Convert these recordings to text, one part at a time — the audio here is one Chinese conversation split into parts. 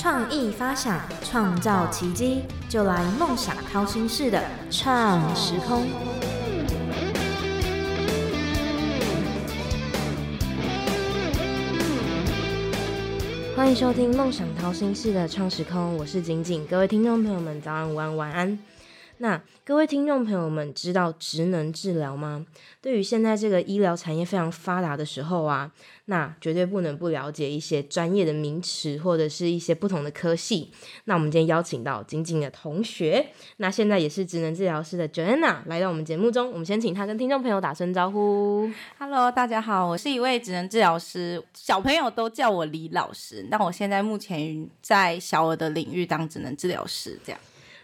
创意发想，创造奇迹，就来梦想掏心式的创时空。欢迎收听《梦想掏心式的创时空》，我是景景，各位听众朋友们，早安、午安、晚安。那各位听众朋友们，知道职能治疗吗？对于现在这个医疗产业非常发达的时候啊，那绝对不能不了解一些专业的名词或者是一些不同的科系。那我们今天邀请到仅仅的同学，那现在也是职能治疗师的 Joanna 来到我们节目中，我们先请他跟听众朋友打声招呼。Hello，大家好，我是一位职能治疗师，小朋友都叫我李老师。那我现在目前在小儿的领域当职能治疗师，这样。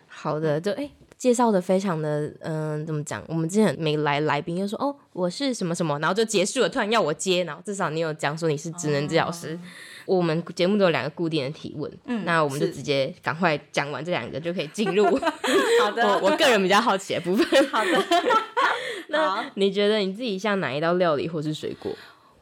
好的，就哎。介绍的非常的，嗯，怎么讲？我们之前没来来宾就说，哦，我是什么什么，然后就结束了。突然要我接，然后至少你有讲说你是职能治疗师。我们节目都有两个固定的提问，嗯，那我们就直接赶快讲完这两个就可以进入。好的，我我个人比较好奇的部分。好的，那你觉得你自己像哪一道料理或是水果？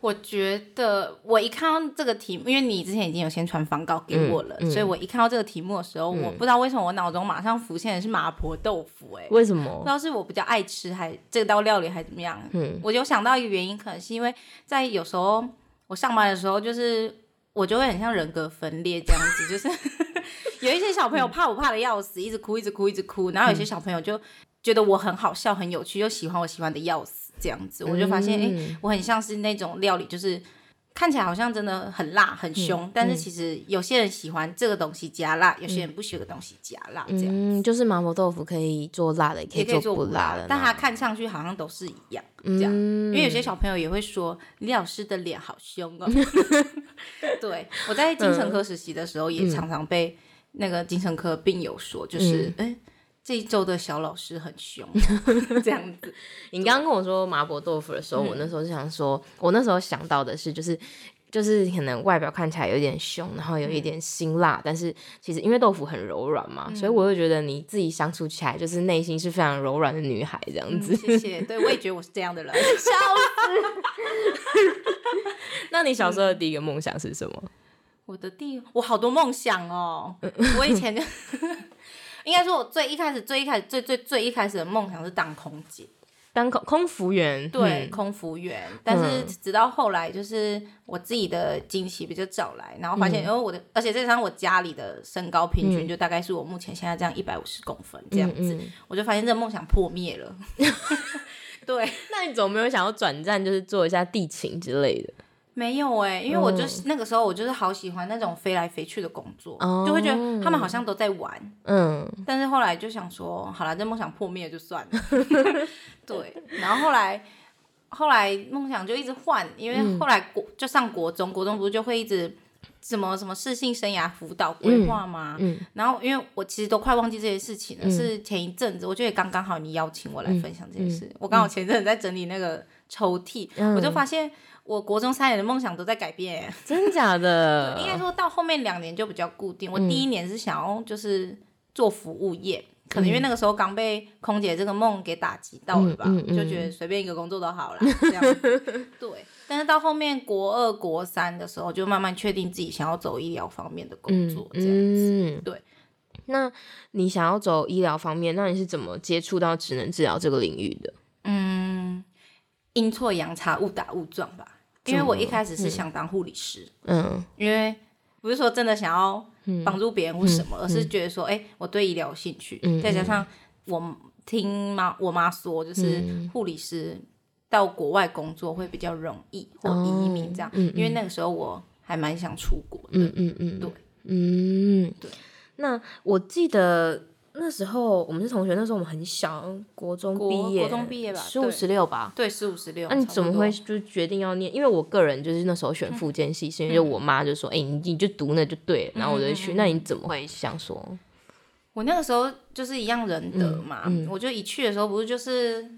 我觉得我一看到这个题目，因为你之前已经有先传方稿给我了，所以我一看到这个题目的时候，我不知道为什么我脑中马上浮现的是麻婆豆腐，哎，为什么？不知道是我比较爱吃，还这道料理还怎么样？嗯，我就想到一个原因，可能是因为在有时候我上班的时候，就是我就会很像人格分裂这样子，就是 有一些小朋友怕我怕的要死，一直哭，一直哭，一直哭，然后有些小朋友就觉得我很好笑、很有趣，又喜欢我喜欢的要死。这样子，我就发现，哎，我很像是那种料理，就是看起来好像真的很辣、很凶，但是其实有些人喜欢这个东西加辣，有些人不喜欢东西加辣，这样。就是麻婆豆腐可以做辣的，也可以做不辣的，但它看上去好像都是一样，这样。因为有些小朋友也会说李老师的脸好凶哦。对，我在精神科实习的时候，也常常被那个精神科病友说，就是哎。这一周的小老师很凶，这样子。你刚刚跟我说麻婆豆腐的时候，我那时候就想说，我那时候想到的是，就是就是可能外表看起来有点凶，然后有一点辛辣，但是其实因为豆腐很柔软嘛，所以我会觉得你自己相处起来就是内心是非常柔软的女孩这样子。谢谢，对我也觉得我是这样的人。笑死！那你小时候的第一个梦想是什么？我的第我好多梦想哦，我以前就。应该说，我最一开始、最一开始、最最最一开始的梦想是当空姐，当空空服员。对，空服员。但是直到后来，就是我自己的惊喜比较早来，然后发现，因为我的，而且再加上我家里的身高平均就大概是我目前现在这样一百五十公分这样子，我就发现这个梦想破灭了。对，那你怎么没有想要转战，就是做一下地勤之类的？没有哎，因为我就是那个时候，我就是好喜欢那种飞来飞去的工作，就会觉得他们好像都在玩。嗯，但是后来就想说，好了，这梦想破灭就算了。对，然后后来后来梦想就一直换，因为后来国就上国中，国中不是就会一直什么什么适性生涯辅导规划吗？嗯，然后因为我其实都快忘记这些事情了，是前一阵子，我觉得刚刚好你邀请我来分享这件事，我刚好前阵子在整理那个抽屉，我就发现。我国中三年的梦想都在改变，真假的？应该说到后面两年就比较固定。我第一年是想要就是做服务业，可能因为那个时候刚被空姐这个梦给打击到了吧，就觉得随便一个工作都好了。这样对，但是到后面国二、国三的时候，就慢慢确定自己想要走医疗方面的工作。这样子，对。那你想要走医疗方面，那你是怎么接触到职能治疗这个领域的？嗯，阴错阳差，误打误撞吧。因为我一开始是想当护理师，嗯，因为不是说真的想要帮助别人或什么，而是觉得说，哎，我对医疗有兴趣，再加上我听妈我妈说，就是护理师到国外工作会比较容易或移民这样，因为那个时候我还蛮想出国的，嗯嗯嗯，对，嗯。对，那我记得。那时候我们是同学，那时候我们很小，国中毕业，国中毕业吧，十五十六吧，对，十五十六。那你怎么会就决定要念？因为我个人就是那时候选附件系，是因为我妈就说：“哎，你你就读那就对。”然后我就去。那你怎么会想说？我那个时候就是一样仁德嘛，我就一去的时候不是就是，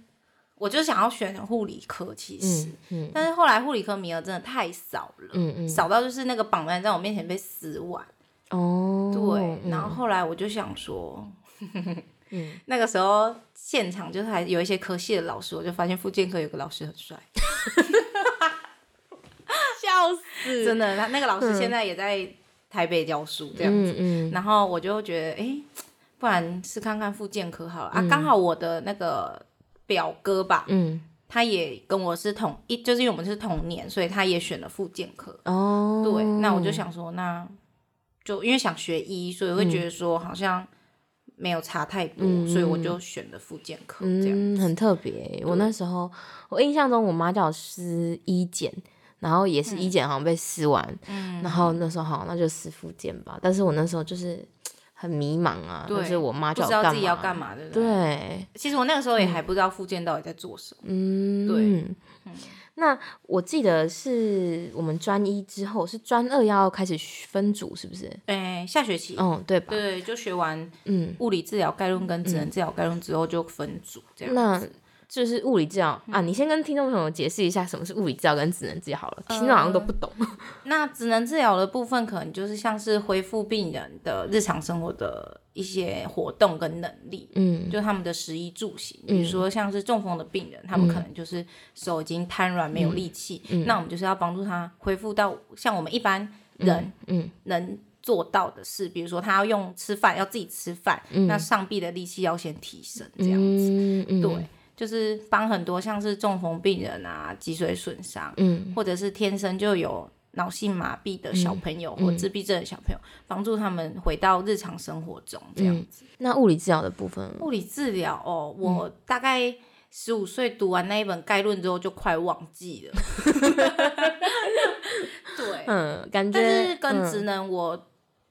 我就想要选护理科，其实，但是后来护理科名额真的太少了，少到就是那个榜单在我面前被撕完。哦，对，然后后来我就想说。嗯，那个时候现场就是还有一些科系的老师，我就发现复健科有个老师很帅，笑死！真的，他那个老师现在也在台北教书这样子，然后我就觉得，哎，不然是看看复健科好了。啊，刚好我的那个表哥吧，嗯，他也跟我是同一，就是因为我们是同年，所以他也选了复健科。哦，对，那我就想说，那就因为想学医，所以会觉得说好像。没有差太多，所以我就选了复健科。这样很特别。我那时候，我印象中我妈叫我撕医检，然后也是医检好像被撕完，然后那时候好那就撕复健吧。但是我那时候就是 很迷茫啊，就是我妈叫我自己要干嘛的。对，其实我那个时候也还不知道复健到底在做什么。嗯，对。那我记得是我们专一之后，是专二要开始分组，是不是？哎，下学期。嗯，对吧？对，就学完嗯物理治疗概论跟职能治疗概论之后就分组这样。那就是物理治疗啊，你先跟听众朋友解释一下什么是物理治疗跟职能治疗好了，听众好像都不懂。那职能治疗的部分可能就是像是恢复病人的日常生活的一些活动跟能力，嗯，就他们的食衣住行，比如说像是中风的病人，他们可能就是手已经瘫软没有力气，那我们就是要帮助他恢复到像我们一般人嗯。能做到的事，比如说他要用吃饭要自己吃饭，那上臂的力气要先提升这样子，对。就是帮很多像是中风病人啊、脊髓损伤，嗯，或者是天生就有脑性麻痹的小朋友或自闭症的小朋友，帮助他们回到日常生活中这样子。那物理治疗的部分，物理治疗哦，我大概十五岁读完那一本概论之后就快忘记了。对，嗯，感觉但是跟职能我。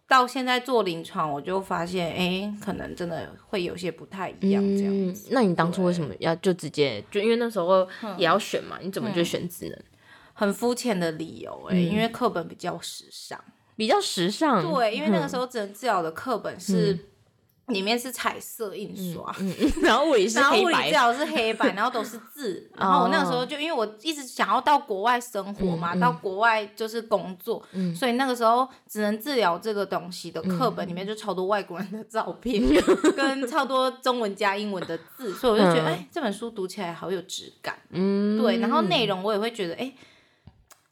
到现在做临床，我就发现，哎，可能真的会有些不太一样这样子。那你当初为什么要就直接就因为那时候也要选嘛？你怎么就选职能？很肤浅的理由，哎，因为课本比较时尚，比较时尚。对，因为那个时候职能治疗的课本是。里面是彩色印刷，然后物理是黑白，物理治疗是黑白，然后都是字。然后我那个时候就因为我一直想要到国外生活嘛，到国外就是工作，所以那个时候只能治疗这个东西的课本里面就超多外国人的照片，跟超多中文加英文的字，所以我就觉得哎，这本书读起来好有质感。嗯，对，然后内容我也会觉得哎。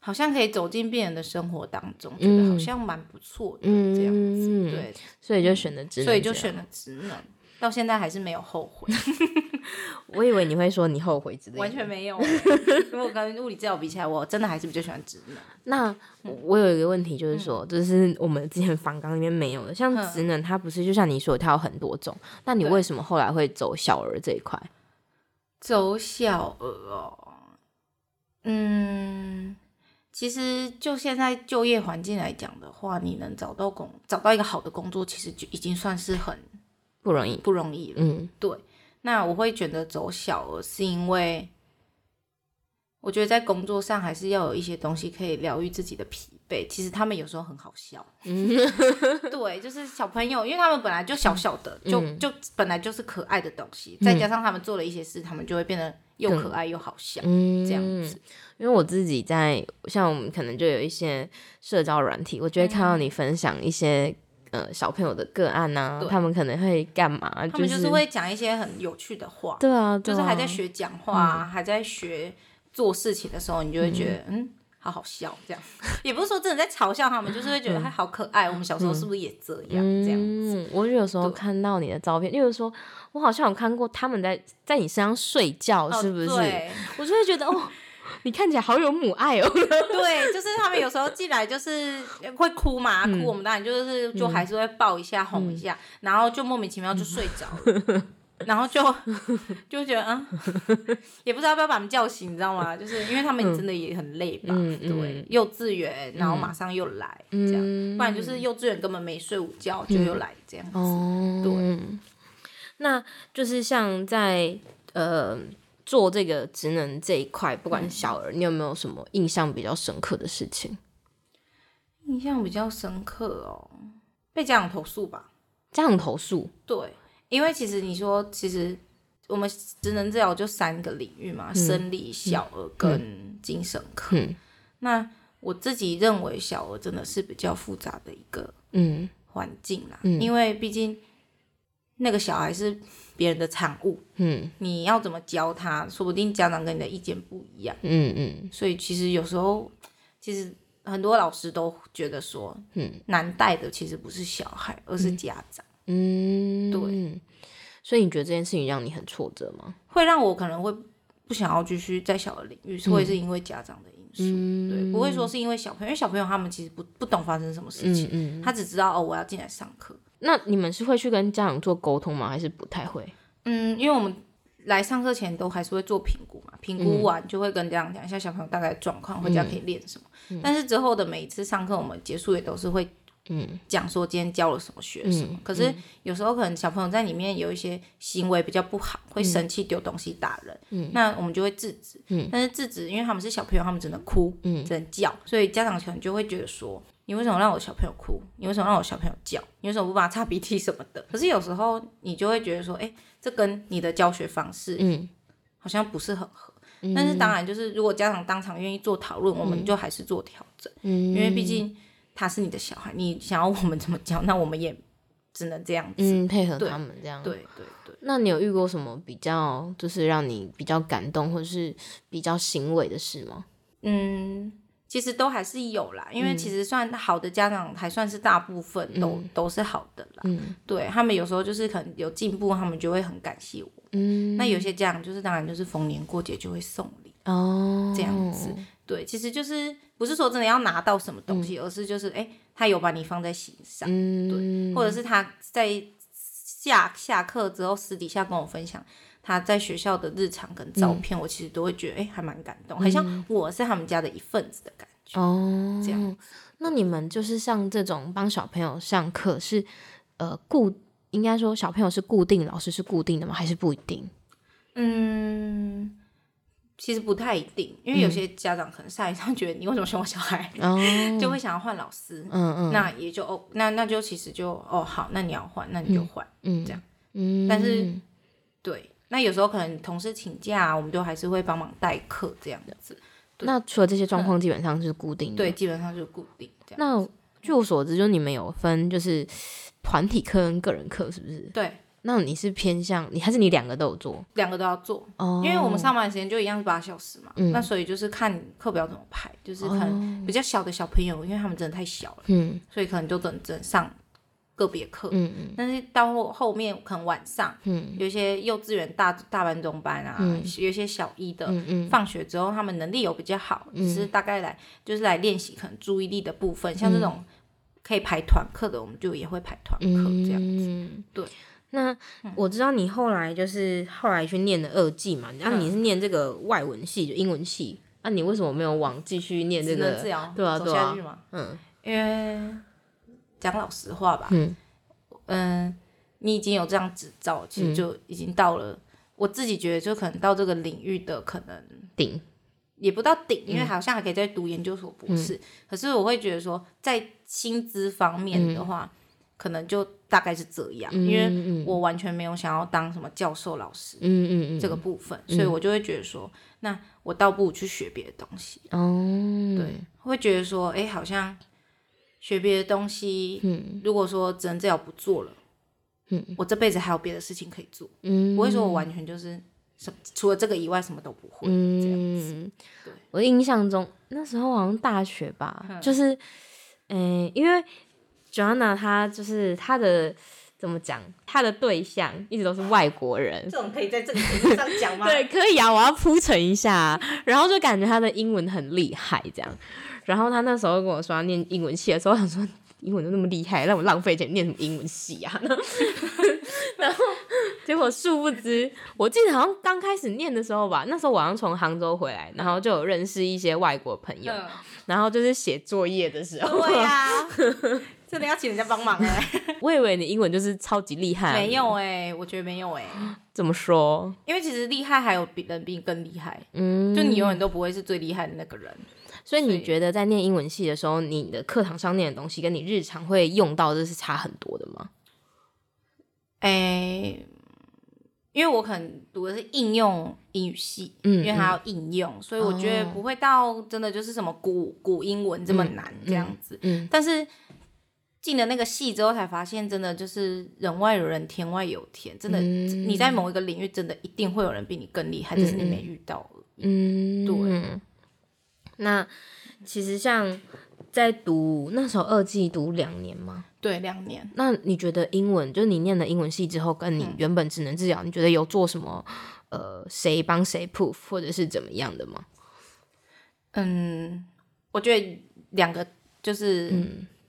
好像可以走进病人的生活当中，觉得好像蛮不错的这样子，对，所以就选了职能，所以就选了职能，到现在还是没有后悔。我以为你会说你后悔之类，完全没有。如果跟物理治疗比起来，我真的还是比较喜欢职能。那我有一个问题，就是说，就是我们之前访纲里面没有的，像职能，它不是就像你说，它有很多种，那你为什么后来会走小儿这一块？走小儿哦，嗯。其实就现在就业环境来讲的话，你能找到工找到一个好的工作，其实就已经算是很不容易不容易了。嗯，对。那我会选择走小额，是因为我觉得在工作上还是要有一些东西可以疗愈自己的疲惫。其实他们有时候很好笑，嗯，对，就是小朋友，因为他们本来就小小的，就就本来就是可爱的东西，再加上他们做了一些事，他们就会变得又可爱又好笑，这样子。因为我自己在像我们可能就有一些社交软体，我就会看到你分享一些呃小朋友的个案呐，他们可能会干嘛？他们就是会讲一些很有趣的话，对啊，就是还在学讲话，还在学做事情的时候，你就会觉得嗯，好好笑这样。也不是说真的在嘲笑他们，就是会觉得他好可爱。我们小时候是不是也这样？这样子，我有时候看到你的照片，例如说我好像有看过他们在在你身上睡觉，是不是？我就会觉得哦。你看起来好有母爱哦。对，就是他们有时候进来就是会哭嘛，哭我们当然就是就还是会抱一下哄一下，然后就莫名其妙就睡着了，然后就 就觉得啊，也不知道要不要把他们叫醒，你知道吗？就是因为他们真的也很累吧，对，幼稚园然后马上又来这样，不然就是幼稚园根本没睡午觉就又来这样子。对，那就是像在呃。做这个职能这一块，不管小儿，你有没有什么印象比较深刻的事情？印象比较深刻哦，被家长投诉吧？家长投诉？对，因为其实你说，其实我们职能治疗就三个领域嘛，生理、小儿跟精神科。那我自己认为，小儿真的是比较复杂的一个嗯环境啦，因为毕竟。那个小孩是别人的产物，嗯，你要怎么教他，说不定家长跟你的意见不一样，嗯嗯，所以其实有时候，其实很多老师都觉得说，嗯，难带的其实不是小孩，而是家长。嗯，对。所以你觉得这件事情让你很挫折吗？会让我可能会不想要继续在小的领域，会是因为家长的因素，对，不会说是因为小朋友，因为小朋友他们其实不不懂发生什么事情，他只知道哦，我要进来上课。那你们是会去跟家长做沟通吗？还是不太会？嗯，因为我们来上课前都还是会做评估嘛，评估完就会跟家长讲一下小朋友大概状况，回家可以练什么。但是之后的每一次上课，我们结束也都是会嗯讲说今天教了什么学什么。可是有时候可能小朋友在里面有一些行为比较不好，会生气丢东西打人，嗯，那我们就会制止。嗯，但是制止，因为他们是小朋友，他们只能哭，嗯，只能叫，所以家长可能就会觉得说。你为什么让我小朋友哭？你为什么让我小朋友叫？你为什么不帮他擦鼻涕什么的？可是有时候你就会觉得说，哎，这跟你的教学方式，嗯，好像不是很合。但是当然，就是如果家长当场愿意做讨论，我们就还是做调整。嗯，因为毕竟他是你的小孩，你想要我们怎么教，那我们也只能这样子，嗯，配合他们这样。对对对。那你有遇过什么比较就是让你比较感动或者是比较欣慰的事吗？嗯。其实都还是有啦，因为其实算好的家长还算是大部分都都是好的啦。嗯，对他们有时候就是可能有进步，他们就会很感谢我。嗯，那有些家长就是当然就是逢年过节就会送礼哦，这样子。对，其实就是不是说真的要拿到什么东西，而是就是哎，他有把你放在心上，对，或者是他在下下课之后私底下跟我分享。他在学校的日常跟照片，我其实都会觉得，哎，还蛮感动，很像我是他们家的一份子的感觉。哦，这样。那你们就是像这种帮小朋友上课，是呃固，应该说小朋友是固定，老师是固定的吗？还是不一定？嗯，其实不太一定，因为有些家长可能下一上觉得你为什么选我小孩，就会想要换老师。嗯嗯。那也就哦，那那就其实就哦好，那你要换，那你就换。嗯，这样。嗯。但是，对。那有时候可能同事请假，我们都还是会帮忙代课这样子。那除了这些状况，基本上是固定的。对，基本上就是固定。那据我所知，就你们有分就是团体课跟个人课，是不是？对。那你是偏向你还是你两个都有做？两个都要做。哦。因为我们上班时间就一样是八小时嘛，那所以就是看课表怎么排，就是可能比较小的小朋友，因为他们真的太小了，嗯，所以可能就等等上。个别课，嗯嗯，但是到后后面可能晚上，嗯，有一些幼稚园大大班中班啊，嗯，有一些小一的，嗯嗯，放学之后他们能力有比较好，只是大概来就是来练习可能注意力的部分，像这种可以排团课的，我们就也会排团课这样子。对，那我知道你后来就是后来去念的二技嘛，然后你是念这个外文系，就英文系，那你为什么没有往继续念这个？对啊，对啊，嗯，因为。讲老实话吧，嗯，嗯，你已经有这样执照，其实就已经到了。我自己觉得，就可能到这个领域的可能顶，也不到顶，因为好像还可以再读研究所博士。可是我会觉得说，在薪资方面的话，可能就大概是这样，因为我完全没有想要当什么教授、老师，嗯嗯嗯，这个部分，所以我就会觉得说，那我倒不如去学别的东西。哦，对，会觉得说，哎，好像。学别的东西，嗯，如果说只能这样不做了，嗯，我这辈子还有别的事情可以做，嗯，不会说我完全就是什除了这个以外什么都不会，嗯，对，我印象中那时候好像大学吧，就是，嗯，因为 Joanna 她就是她的怎么讲，她的对象一直都是外国人，这种可以在这个节目上讲吗？对，可以啊，我要铺陈一下，然后就感觉她的英文很厉害，这样。然后他那时候跟我说念英文系的时候，我想说英文都那么厉害，让我浪费钱念什么英文系啊？然后结果殊不知，我记得好像刚开始念的时候吧，那时候我好像从杭州回来，然后就有认识一些外国朋友，然后就是写作业的时候，对呀，真的要请人家帮忙哎。我以为你英文就是超级厉害，没有哎，我觉得没有哎。怎么说？因为其实厉害还有比人比你更厉害，嗯，就你永远都不会是最厉害的那个人。所以你觉得在念英文系的时候，你的课堂上念的东西跟你日常会用到的是差很多的吗？诶，因为我可能读的是应用英语系，嗯，因为它要应用，所以我觉得不会到真的就是什么古古英文这么难这样子。嗯，但是进了那个系之后，才发现真的就是人外有人，天外有天，真的你在某一个领域，真的一定会有人比你更厉害，只是你没遇到而已。嗯，对。那其实像在读那时候二季读两年吗？对，两年。那你觉得英文就是你念了英文系之后，跟你原本只能治疗，你觉得有做什么？呃，谁帮谁 proof 或者是怎么样的吗？嗯，我觉得两个就是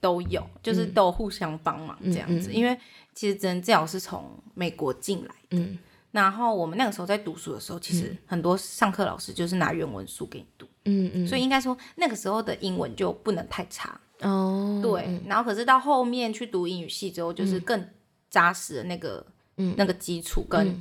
都有，就是都互相帮忙这样子。因为其实真治疗是从美国进来的，然后我们那个时候在读书的时候，其实很多上课老师就是拿原文书给你读，嗯嗯，所以应该说那个时候的英文就不能太差。哦。对，然后可是到后面去读英语系之后，就是更扎实的那个那个基础，跟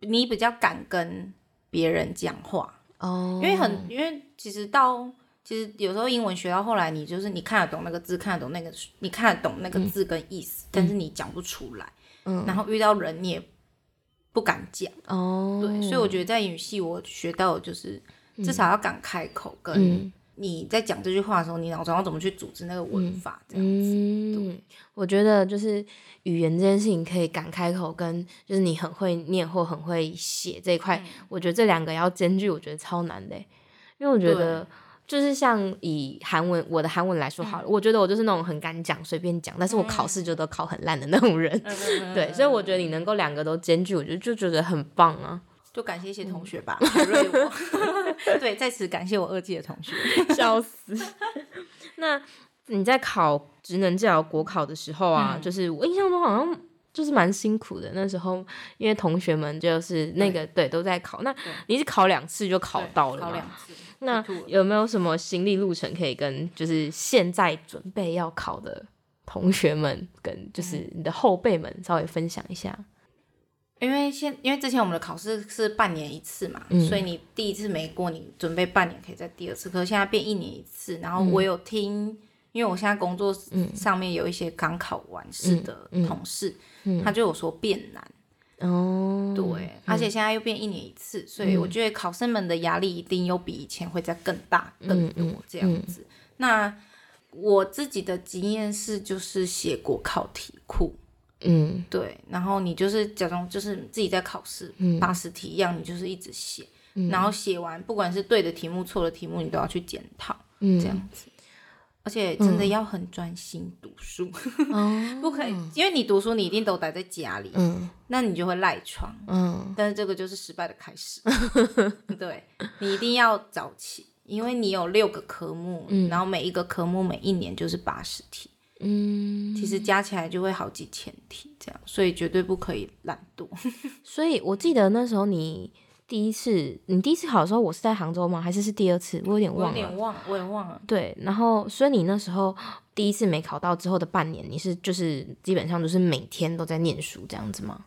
你比较敢跟别人讲话。哦，因为很，因为其实到其实有时候英文学到后来，你就是你看得懂那个字，看得懂那个，你看得懂那个字跟意思，但是你讲不出来。嗯，然后遇到人你也不敢讲。哦，对，所以我觉得在英语系我学到的就是至少要敢开口，跟你在讲这句话的时候，你脑中要怎么去组织那个文法这样子。嗯，我觉得就是。语言这件事情可以敢开口，跟就是你很会念或很会写这一块，我觉得这两个要兼具，我觉得超难的。因为我觉得就是像以韩文，我的韩文来说好了，我觉得我就是那种很敢讲、随便讲，但是我考试就都考很烂的那种人。对，所以我觉得你能够两个都兼具，我觉得就觉得很棒啊！就感谢一些同学吧，海瑞我。对，在此感谢我二季的同学，笑死。那。你在考职能治疗国考的时候啊，就是我印象中好像就是蛮辛苦的。那时候因为同学们就是那个对都在考，那你是考两次就考到了考两次。那有没有什么心历路程可以跟就是现在准备要考的同学们跟就是你的后辈们稍微分享一下？因为现因为之前我们的考试是半年一次嘛，所以你第一次没过，你准备半年可以在第二次。可是现在变一年一次，然后我有听。因为我现在工作上面有一些刚考完试的同事，他就有说变难哦，对，而且现在又变一年一次，所以我觉得考生们的压力一定又比以前会再更大更多这样子。那我自己的经验是，就是写国考题库，嗯，对，然后你就是假装就是自己在考试，八十题一样，你就是一直写，然后写完不管是对的题目错的题目，你都要去检讨，这样子。而且真的要很专心读书，不可以，因为你读书你一定都待在家里，那你就会赖床，但是这个就是失败的开始。对你一定要早起，因为你有六个科目，然后每一个科目每一年就是八十题，嗯，其实加起来就会好几千题这样，所以绝对不可以懒惰。所以我记得那时候你。第一次，你第一次考的时候，我是在杭州吗？还是是第二次？我有点忘了。有点忘，我也忘了。对，然后所以你那时候第一次没考到之后的半年，你是就是基本上都是每天都在念书这样子吗？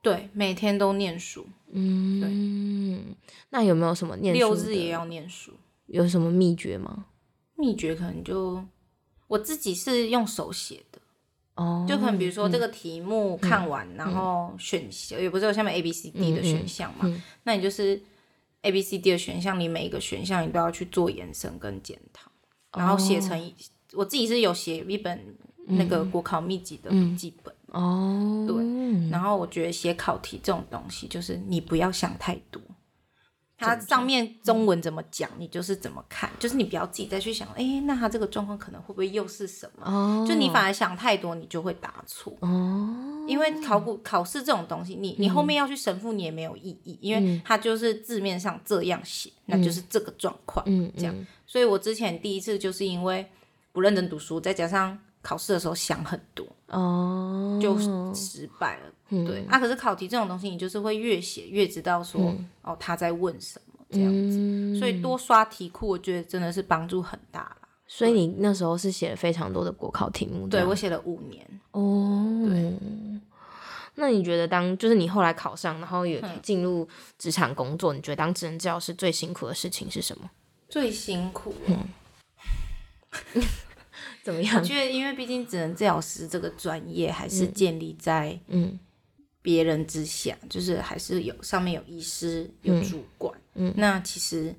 对，每天都念书。嗯，对。那有没有什么念六日也要念书？有什么秘诀吗？秘诀可能就我自己是用手写的。哦，就可能比如说这个题目看完，然后选项也不是有下面 A B C D 的选项嘛，那你就是 A B C D 的选项，你每一个选项你都要去做延伸跟检讨，然后写成我自己是有写一本那个国考秘籍的笔记本。哦，对，然后我觉得写考题这种东西，就是你不要想太多。它上面中文怎么讲，你就是怎么看，就是你不要自己再去想，哎，那他这个状况可能会不会又是什么？哦，就你反而想太多，你就会答错。哦，因为考古考试这种东西，你你后面要去神父，你也没有意义，因为它就是字面上这样写，那就是这个状况。嗯，这样。所以我之前第一次就是因为不认真读书，再加上考试的时候想很多，哦，就失败了。对，啊，可是考题这种东西，你就是会越写越知道说，哦，他在问什么这样子，所以多刷题库，我觉得真的是帮助很大啦。所以你那时候是写了非常多的国考题目，对我写了五年。哦。对，那你觉得当就是你后来考上，然后也进入职场工作，你觉得当职能教师最辛苦的事情是什么？最辛苦。怎么样？我觉得，因为毕竟只能治疗师这个专业还是建立在嗯。别人之下，就是还是有上面有医师有主管，嗯，那其实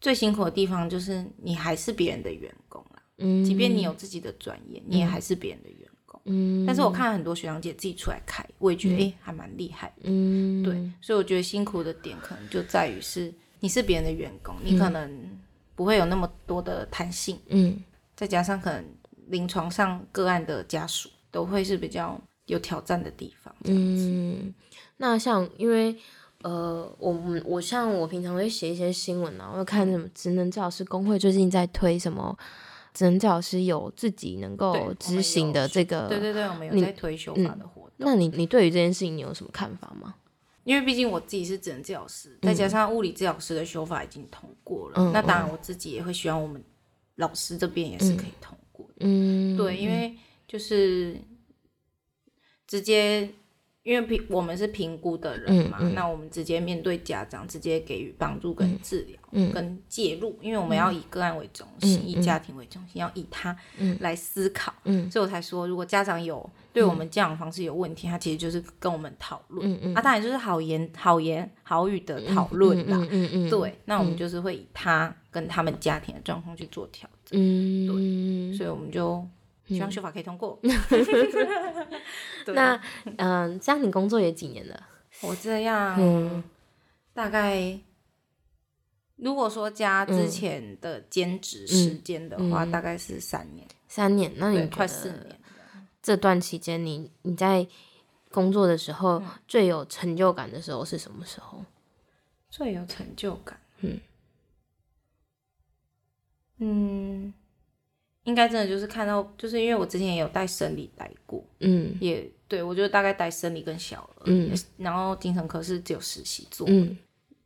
最辛苦的地方就是你还是别人的员工啦，嗯，即便你有自己的专业，你也还是别人的员工，嗯。但是我看很多学长姐自己出来开，我也觉得哎，还蛮厉害，嗯，对。所以我觉得辛苦的点可能就在于是你是别人的员工，你可能。不会有那么多的弹性，嗯，再加上可能临床上个案的家属都会是比较有挑战的地方，嗯，那像因为呃，我我像我平常会写一些新闻啊，我看什么职能治疗师工会最近在推什么职能治疗师有自己能够执行的这个，对对对，我们有在推修法的活动，那你你对于这件事情你有什么看法吗？因为毕竟我自己是职能治疗师，再加上物理治疗师的修法已经通过了，那当然我自己也会希望我们老师这边也是可以通过的。嗯，对，因为就是直接。因为评我们是评估的人嘛，那我们直接面对家长，直接给予帮助跟治疗，跟介入。因为我们要以个案为中心，以家庭为中心，要以他来思考。所以我才说，如果家长有对我们教养方式有问题，他其实就是跟我们讨论。啊，当然就是好言好言好语的讨论啦。对，那我们就是会以他跟他们家庭的状况去做调整。对，所以我们就。希望修法可以通过。那嗯，这样你工作也几年了？我这样大概，如果说加之前的兼职时间的话，大概是三年。三年？那你快四年。这段期间，你你在工作的时候最有成就感的时候是什么时候？最有成就感？嗯嗯。应该真的就是看到，就是因为我之前也有带生理带过，嗯，也对我就大概带生理跟小儿，嗯，然后精神科是只有实习做，嗯，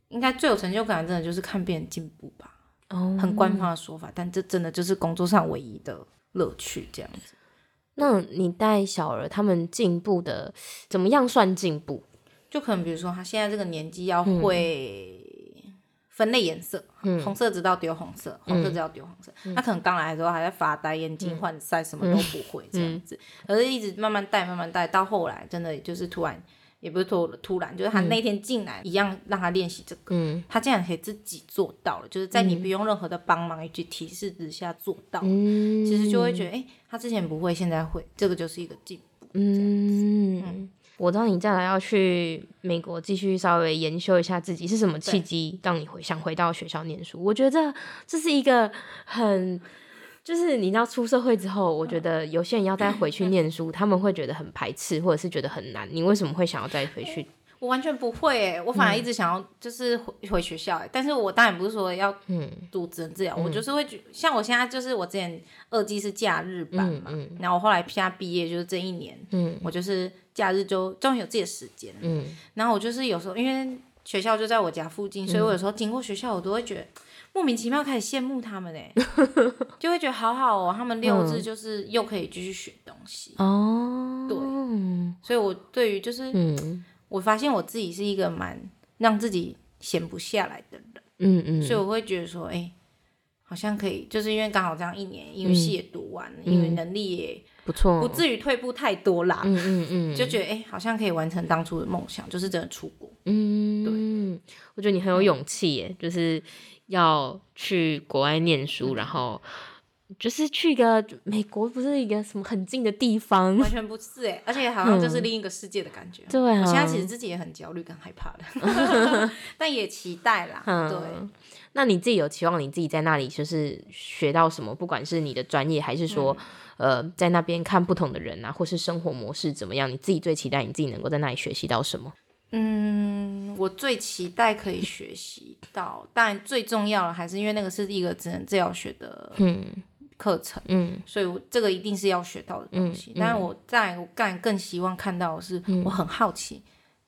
应该最有成就感真的就是看别人进步吧，哦，很官方的说法，但这真的就是工作上唯一的乐趣这样子。那你带小儿他们进步的怎么样算进步？就可能比如说他现在这个年纪要会。分类颜色，红色知道丢红色，红色知道丢红色。他可能刚来的时候还在发呆，眼睛涣散，什么都不会这样子。可是一直慢慢带，慢慢带，到后来真的就是突然，也不是突突然，就是他那天进来一样让他练习这个，他竟然可以自己做到了，就是在你不用任何的帮忙以及提示之下做到。其实就会觉得，哎，他之前不会，现在会，这个就是一个进步。嗯。我知道你再来要去美国继续稍微研修一下自己是什么契机让你回想回到学校念书。我觉得这是一个很，就是你知道出社会之后，我觉得有些人要再回去念书，他们会觉得很排斥，或者是觉得很难。你为什么会想要再回去？我完全不会诶，我反而一直想要就是回回学校诶，但是我当然不是说要读职能治疗，我就是会觉像我现在就是我之前二季是假日班嘛，然后我后来现在毕业就是这一年，我就是假日就终于有自己的时间，然后我就是有时候因为学校就在我家附近，所以我有时候经过学校，我都会觉得莫名其妙开始羡慕他们诶，就会觉得好好哦，他们六日就是又可以继续学东西哦，对，所以我对于就是。嗯。我发现我自己是一个蛮让自己闲不下来的人，嗯嗯，所以我会觉得说，哎，好像可以，就是因为刚好这样一年英语系也读完了，英语能力也不错，不至于退步太多啦，嗯嗯嗯，就觉得哎，好像可以完成当初的梦想，就是真的出国，嗯，对，我觉得你很有勇气耶，就是要去国外念书，然后。就是去一个美国，不是一个什么很近的地方，完全不是哎，而且好像就是另一个世界的感觉。对，我现在其实自己也很焦虑跟害怕的，但也期待啦。对，那你自己有期望你自己在那里就是学到什么？不管是你的专业，还是说呃在那边看不同的人啊，或是生活模式怎么样？你自己最期待你自己能够在那里学习到什么？嗯，我最期待可以学习到，但最重要的还是因为那个是一个只能治疗学的，嗯。课程，嗯，所以我这个一定是要学到的东西。但是我在我更更希望看到的是，我很好奇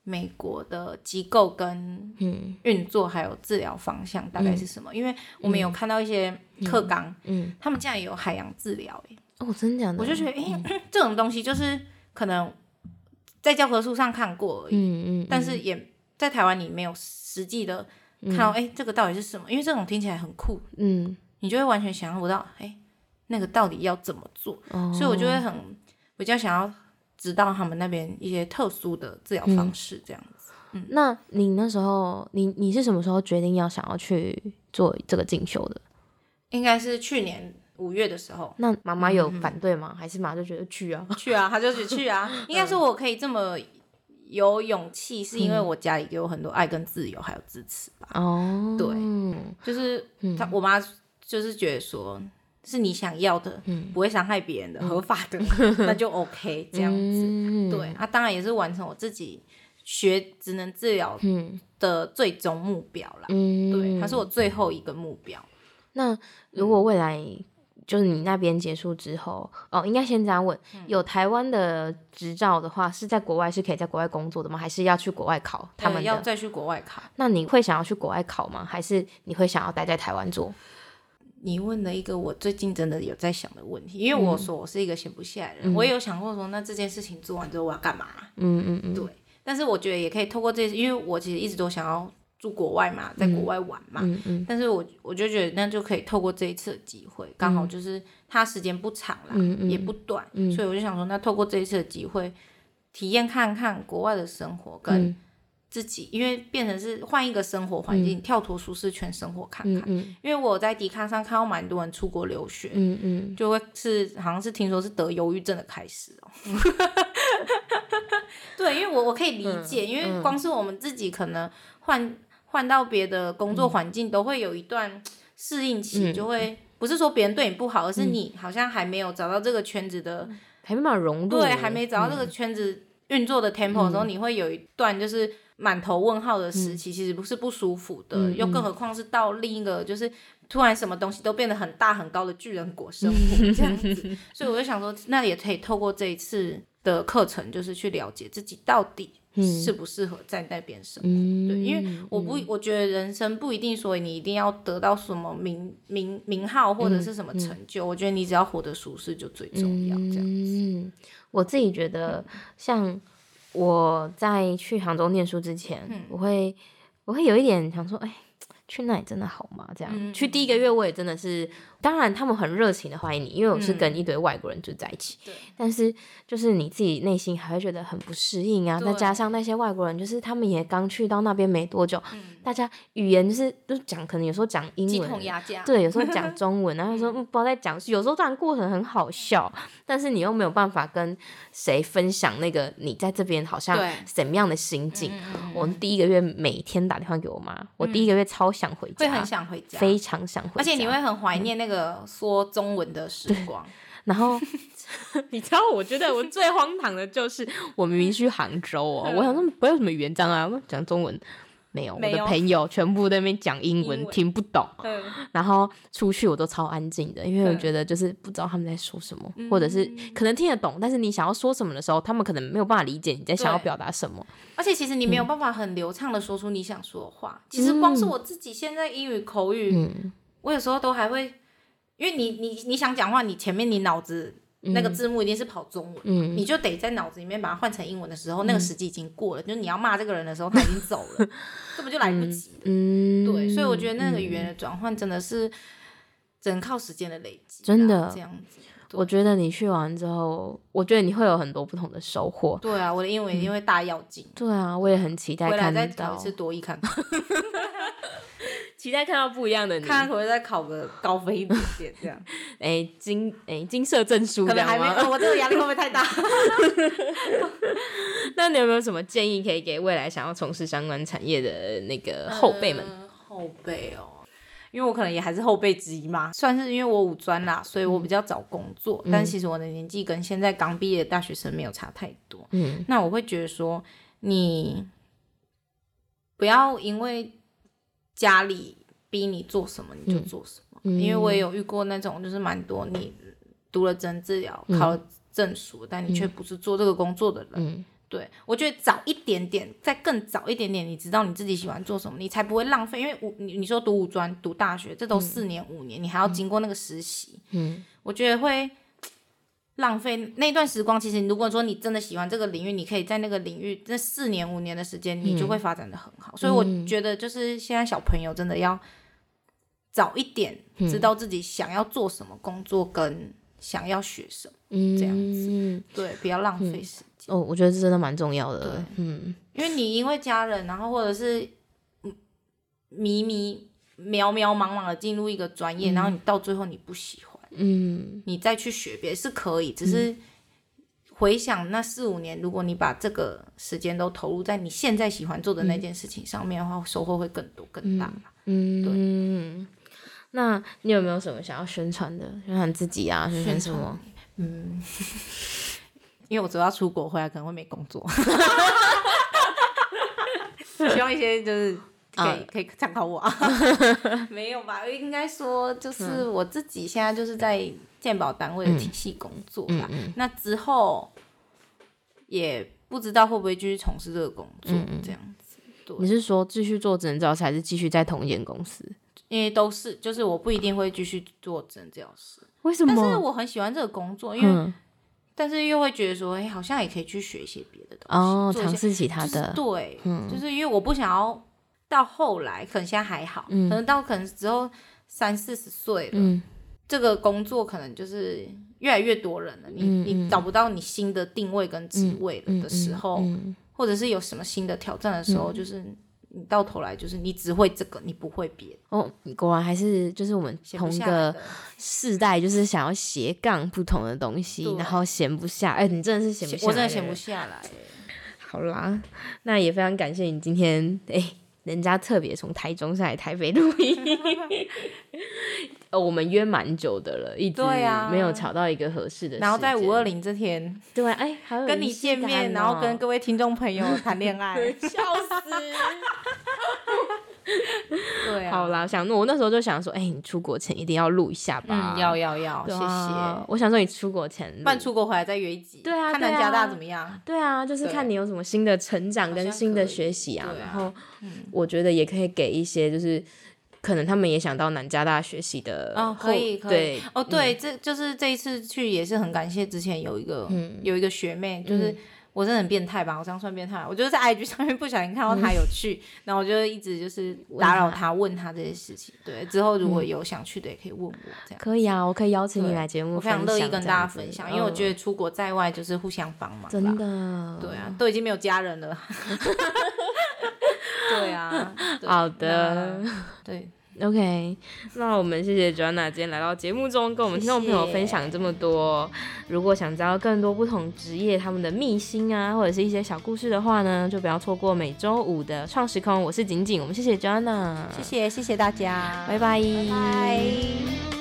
美国的机构跟运作还有治疗方向大概是什么？因为我们有看到一些课纲，嗯，他们竟然也有海洋治疗，哎，哦，真的，我就觉得，哎，这种东西就是可能在教科书上看过而已，嗯嗯，但是也在台湾你没有实际的看到，哎，这个到底是什么？因为这种听起来很酷，嗯，你就会完全想象不到，哎。那个到底要怎么做？所以我就会很比较想要知道他们那边一些特殊的治疗方式，这样子。嗯，那你那时候，你你是什么时候决定要想要去做这个进修的？应该是去年五月的时候。那妈妈有反对吗？还是妈就觉得去啊？去啊，她就是去啊。应该是我可以这么有勇气，是因为我家里给我很多爱跟自由，还有支持吧。哦，对，就是他我妈。就是觉得说是你想要的，嗯不会伤害别人的，合法的，那就 OK 这样子。对，啊，当然也是完成我自己学职能治疗的最终目标啦。嗯，对，它是我最后一个目标。那如果未来就是你那边结束之后，哦，应该先这样问：有台湾的执照的话，是在国外是可以在国外工作的吗？还是要去国外考？他们要再去国外考？那你会想要去国外考吗？还是你会想要待在台湾做？你问了一个我最近真的有在想的问题，因为我说我是一个闲不下来的人，我也有想过说，那这件事情做完之后我要干嘛？嗯嗯嗯，对。但是我觉得也可以透过这，因为我其实一直都想要住国外嘛，在国外玩嘛。嗯嗯。但是我我就觉得那就可以透过这一次的机会，刚好就是它时间不长啦，也不短，所以我就想说，那透过这一次的机会，体验看看国外的生活跟。自己，因为变成是换一个生活环境，跳脱舒适圈生活看看。因为我在迪卡上看到蛮多人出国留学，嗯嗯，就会是好像是听说是得忧郁症的开始哦。对，因为我我可以理解，因为光是我们自己可能换换到别的工作环境，都会有一段适应期，就会不是说别人对你不好，而是你好像还没有找到这个圈子的，还没办法融入，对，还没找到这个圈子运作的 tempo 的时候，你会有一段就是。满头问号的时期，其实不是不舒服的，又更何况是到另一个，就是突然什么东西都变得很大很高的巨人果生活 这样子，所以我就想说，那也可以透过这一次的课程，就是去了解自己到底适不适合在那边生活。对，因为我不，我觉得人生不一定说你一定要得到什么名名名号或者是什么成就，我觉得你只要活得舒适就最重要。这样子，我自己觉得像。我在去杭州念书之前，我会我会有一点想说，哎，去那里真的好吗？这样去第一个月，我也真的是。当然，他们很热情的欢迎你，因为我是跟一堆外国人住在一起。对。但是，就是你自己内心还会觉得很不适应啊。再加上那些外国人，就是他们也刚去到那边没多久，大家语言就是都讲，可能有时候讲英文，对，有时候讲 中文，然后说不知道在讲，有时候当然过程很好笑，但是你又没有办法跟谁分享那个你在这边好像什么样的心境。我们第一个月每天打电话给我妈，我第一个月超想回家，会很想回家，非常想回家，而且你会很怀念那个。说中文的时光，然后 你知道，我觉得我最荒唐的就是我明明去杭州哦，我想说不有什么语言障碍，我讲中文。没有，我的朋友全部在那边讲英文，听不懂。嗯，然后出去我都超安静的，因为我觉得就是不知道他们在说什么，或者是可能听得懂，但是你想要说什么的时候，他们可能没有办法理解你在想要表达什么。而且其实你没有办法很流畅的说出你想说的话。其实光是我自己现在英语口语，我有时候都还会。因为你你你想讲话，你前面你脑子那个字幕一定是跑中文，你就得在脑子里面把它换成英文的时候，那个时机已经过了。就是你要骂这个人的时候，他已经走了，根本就来不及。嗯，对，所以我觉得那个语言的转换真的是只能靠时间的累积，真的这样子。我觉得你去完之后，我觉得你会有很多不同的收获。对啊，我的英文一定会大要紧。对啊，我也很期待看到。再考一次多一看。期待看到不一样的你，看回再考个高分一点点这样。哎，金哎金色证书，可能还没。我这个压力会不会太大？那你有没有什么建议可以给未来想要从事相关产业的那个后辈们？后辈哦，因为我可能也还是后辈之一嘛，算是因为我五专啦，所以我比较早工作。但其实我的年纪跟现在刚毕业的大学生没有差太多。嗯，那我会觉得说，你不要因为。家里逼你做什么你就做什么，因为我也有遇过那种，就是蛮多你读了真治疗，考了证书，但你却不是做这个工作的人。对我觉得早一点点，再更早一点点，你知道你自己喜欢做什么，你才不会浪费。因为五你你说读五专、读大学，这都四年五年，你还要经过那个实习。嗯，我觉得会。浪费那段时光，其实如果说你真的喜欢这个领域，你可以在那个领域这四年五年的时间，你就会发展的很好。所以我觉得，就是现在小朋友真的要早一点知道自己想要做什么工作，跟想要学什么，这样子，对，不要浪费时间。哦，我觉得这真的蛮重要的。对，嗯，因为你因为家人，然后或者是迷迷渺渺茫茫的进入一个专业，然后你到最后你不喜欢。嗯，你再去学别是可以，只是回想那四五年，如果你把这个时间都投入在你现在喜欢做的那件事情上面的话，收获会更多更大嗯，对。那你有没有什么想要宣传的？宣传自己啊？宣传什么？嗯，因为我主要出国回来可能会没工作，希望一些就是可以可以参考我啊。没有吧？应该说就是我自己现在就是在鉴宝单位的体系工作啦。那之后也不知道会不会继续从事这个工作，这样子。你是说继续做智能治疗师，还是继续在同一间公司？因为都是，就是我不一定会继续做智能治疗师。为什么？但是我很喜欢这个工作，因为，但是又会觉得说，哎，好像也可以去学一些别的东西，哦，尝试其他的。对，就是因为我不想要到后来，可能现在还好，可能到可能之后三四十岁了，这个工作可能就是越来越多人了，你你找不到你新的定位跟职位了的时候，或者是有什么新的挑战的时候，就是。你到头来就是你只会这个，你不会别的哦。果然还是就是我们同一个世代，就是想要斜杠不同的东西，然后闲不下。哎，你真的是闲不下，我真的闲不下来。好啦，那也非常感谢你今天哎。人家特别从台中上来台北录音，呃，我们约蛮久的了，一直没有找到一个合适的。然后在五二零这天，对，哎，还有跟你见面，然后跟各位听众朋友谈恋爱，笑死。对啊，好啦，想我那时候就想说，哎，你出国前一定要录一下吧。嗯，要要要，谢谢。我想说你出国前，办出国回来再约一集。对啊，看南加大怎么样？对啊，就是看你有什么新的成长跟新的学习啊。然后，我觉得也可以给一些，就是可能他们也想到南加大学习的。哦，可以可以。哦，对，这就是这一次去也是很感谢之前有一个有一个学妹，就是。我真的很变态吧？我这样算变态？我就是在 IG 上面不小心看到他有去，然后我就一直就是打扰他，问他这些事情。对，之后如果有想去的也可以问我，这样可以啊，我可以邀请你来节目，我非常乐意跟大家分享，因为我觉得出国在外就是互相帮忙，真的。对啊，都已经没有家人了。对啊，好的，对。OK，那我们谢谢 Joanna 今天来到节目中，跟我们听众朋友分享这么多。如果想知道更多不同职业他们的秘辛啊，或者是一些小故事的话呢，就不要错过每周五的创时空。我是景景，我们谢谢 Joanna，谢谢谢谢大家，拜拜拜。